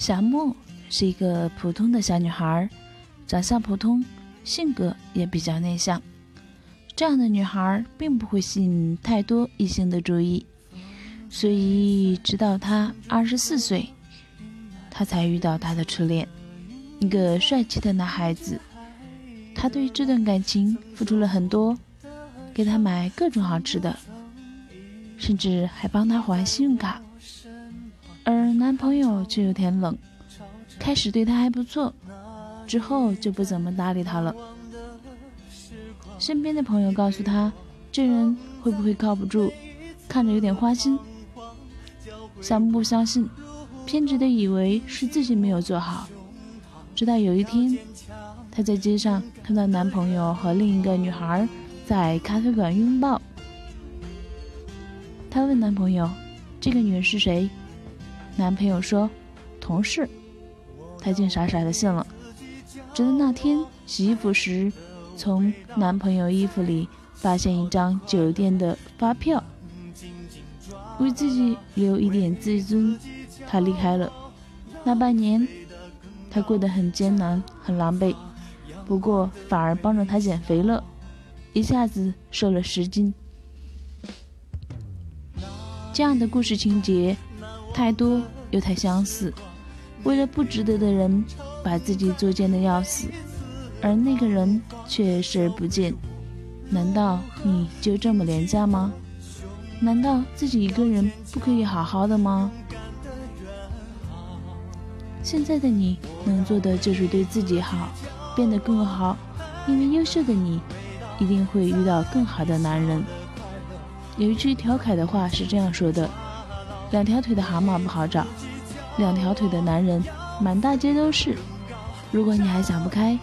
小莫是一个普通的小女孩，长相普通，性格也比较内向。这样的女孩并不会吸引太多异性的注意，所以直到她二十四岁，她才遇到她的初恋，一个帅气的男孩子。她对这段感情付出了很多，给他买各种好吃的，甚至还帮他还信用卡。而男朋友却有点冷，开始对她还不错，之后就不怎么搭理她了。身边的朋友告诉她，这人会不会靠不住，看着有点花心。小木不相信，偏执的以为是自己没有做好。直到有一天，她在街上看到男朋友和另一个女孩在咖啡馆拥抱，她问男朋友：“这个女人是谁？”男朋友说：“同事。”她竟傻傻的信了。直到那天洗衣服时，从男朋友衣服里发现一张酒店的发票，为自己留一点自尊，她离开了。那半年，她过得很艰难，很狼狈，不过反而帮着他减肥了，一下子瘦了十斤。这样的故事情节。太多又太相似，为了不值得的人，把自己作贱的要死，而那个人却视而不见。难道你就这么廉价吗？难道自己一个人不可以好好的吗？现在的你能做的就是对自己好，变得更好，因为优秀的你一定会遇到更好的男人。有一句调侃的话是这样说的。两条腿的蛤蟆不好找，两条腿的男人满大街都是。如果你还想不开，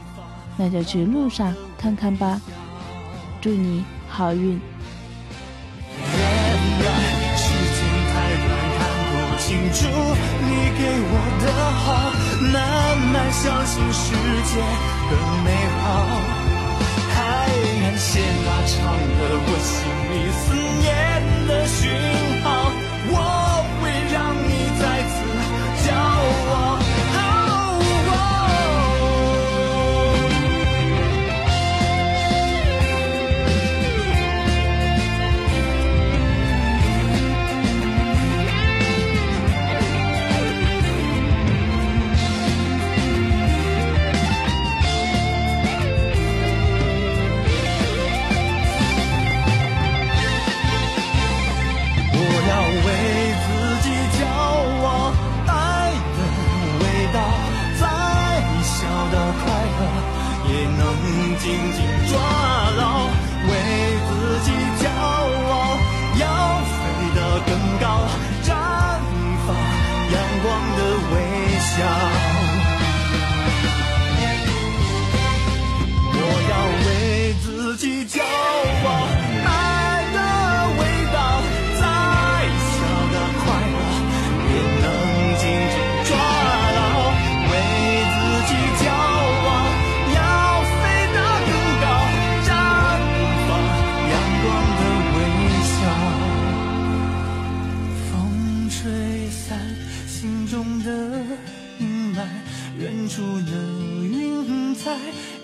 那就去路上看看吧。祝你好运。的快乐也能紧紧抓牢。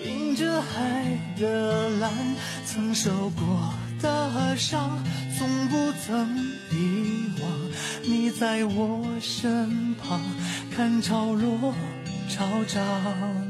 迎着海的蓝曾受过的伤，从不曾遗忘。你在我身旁，看潮落潮涨。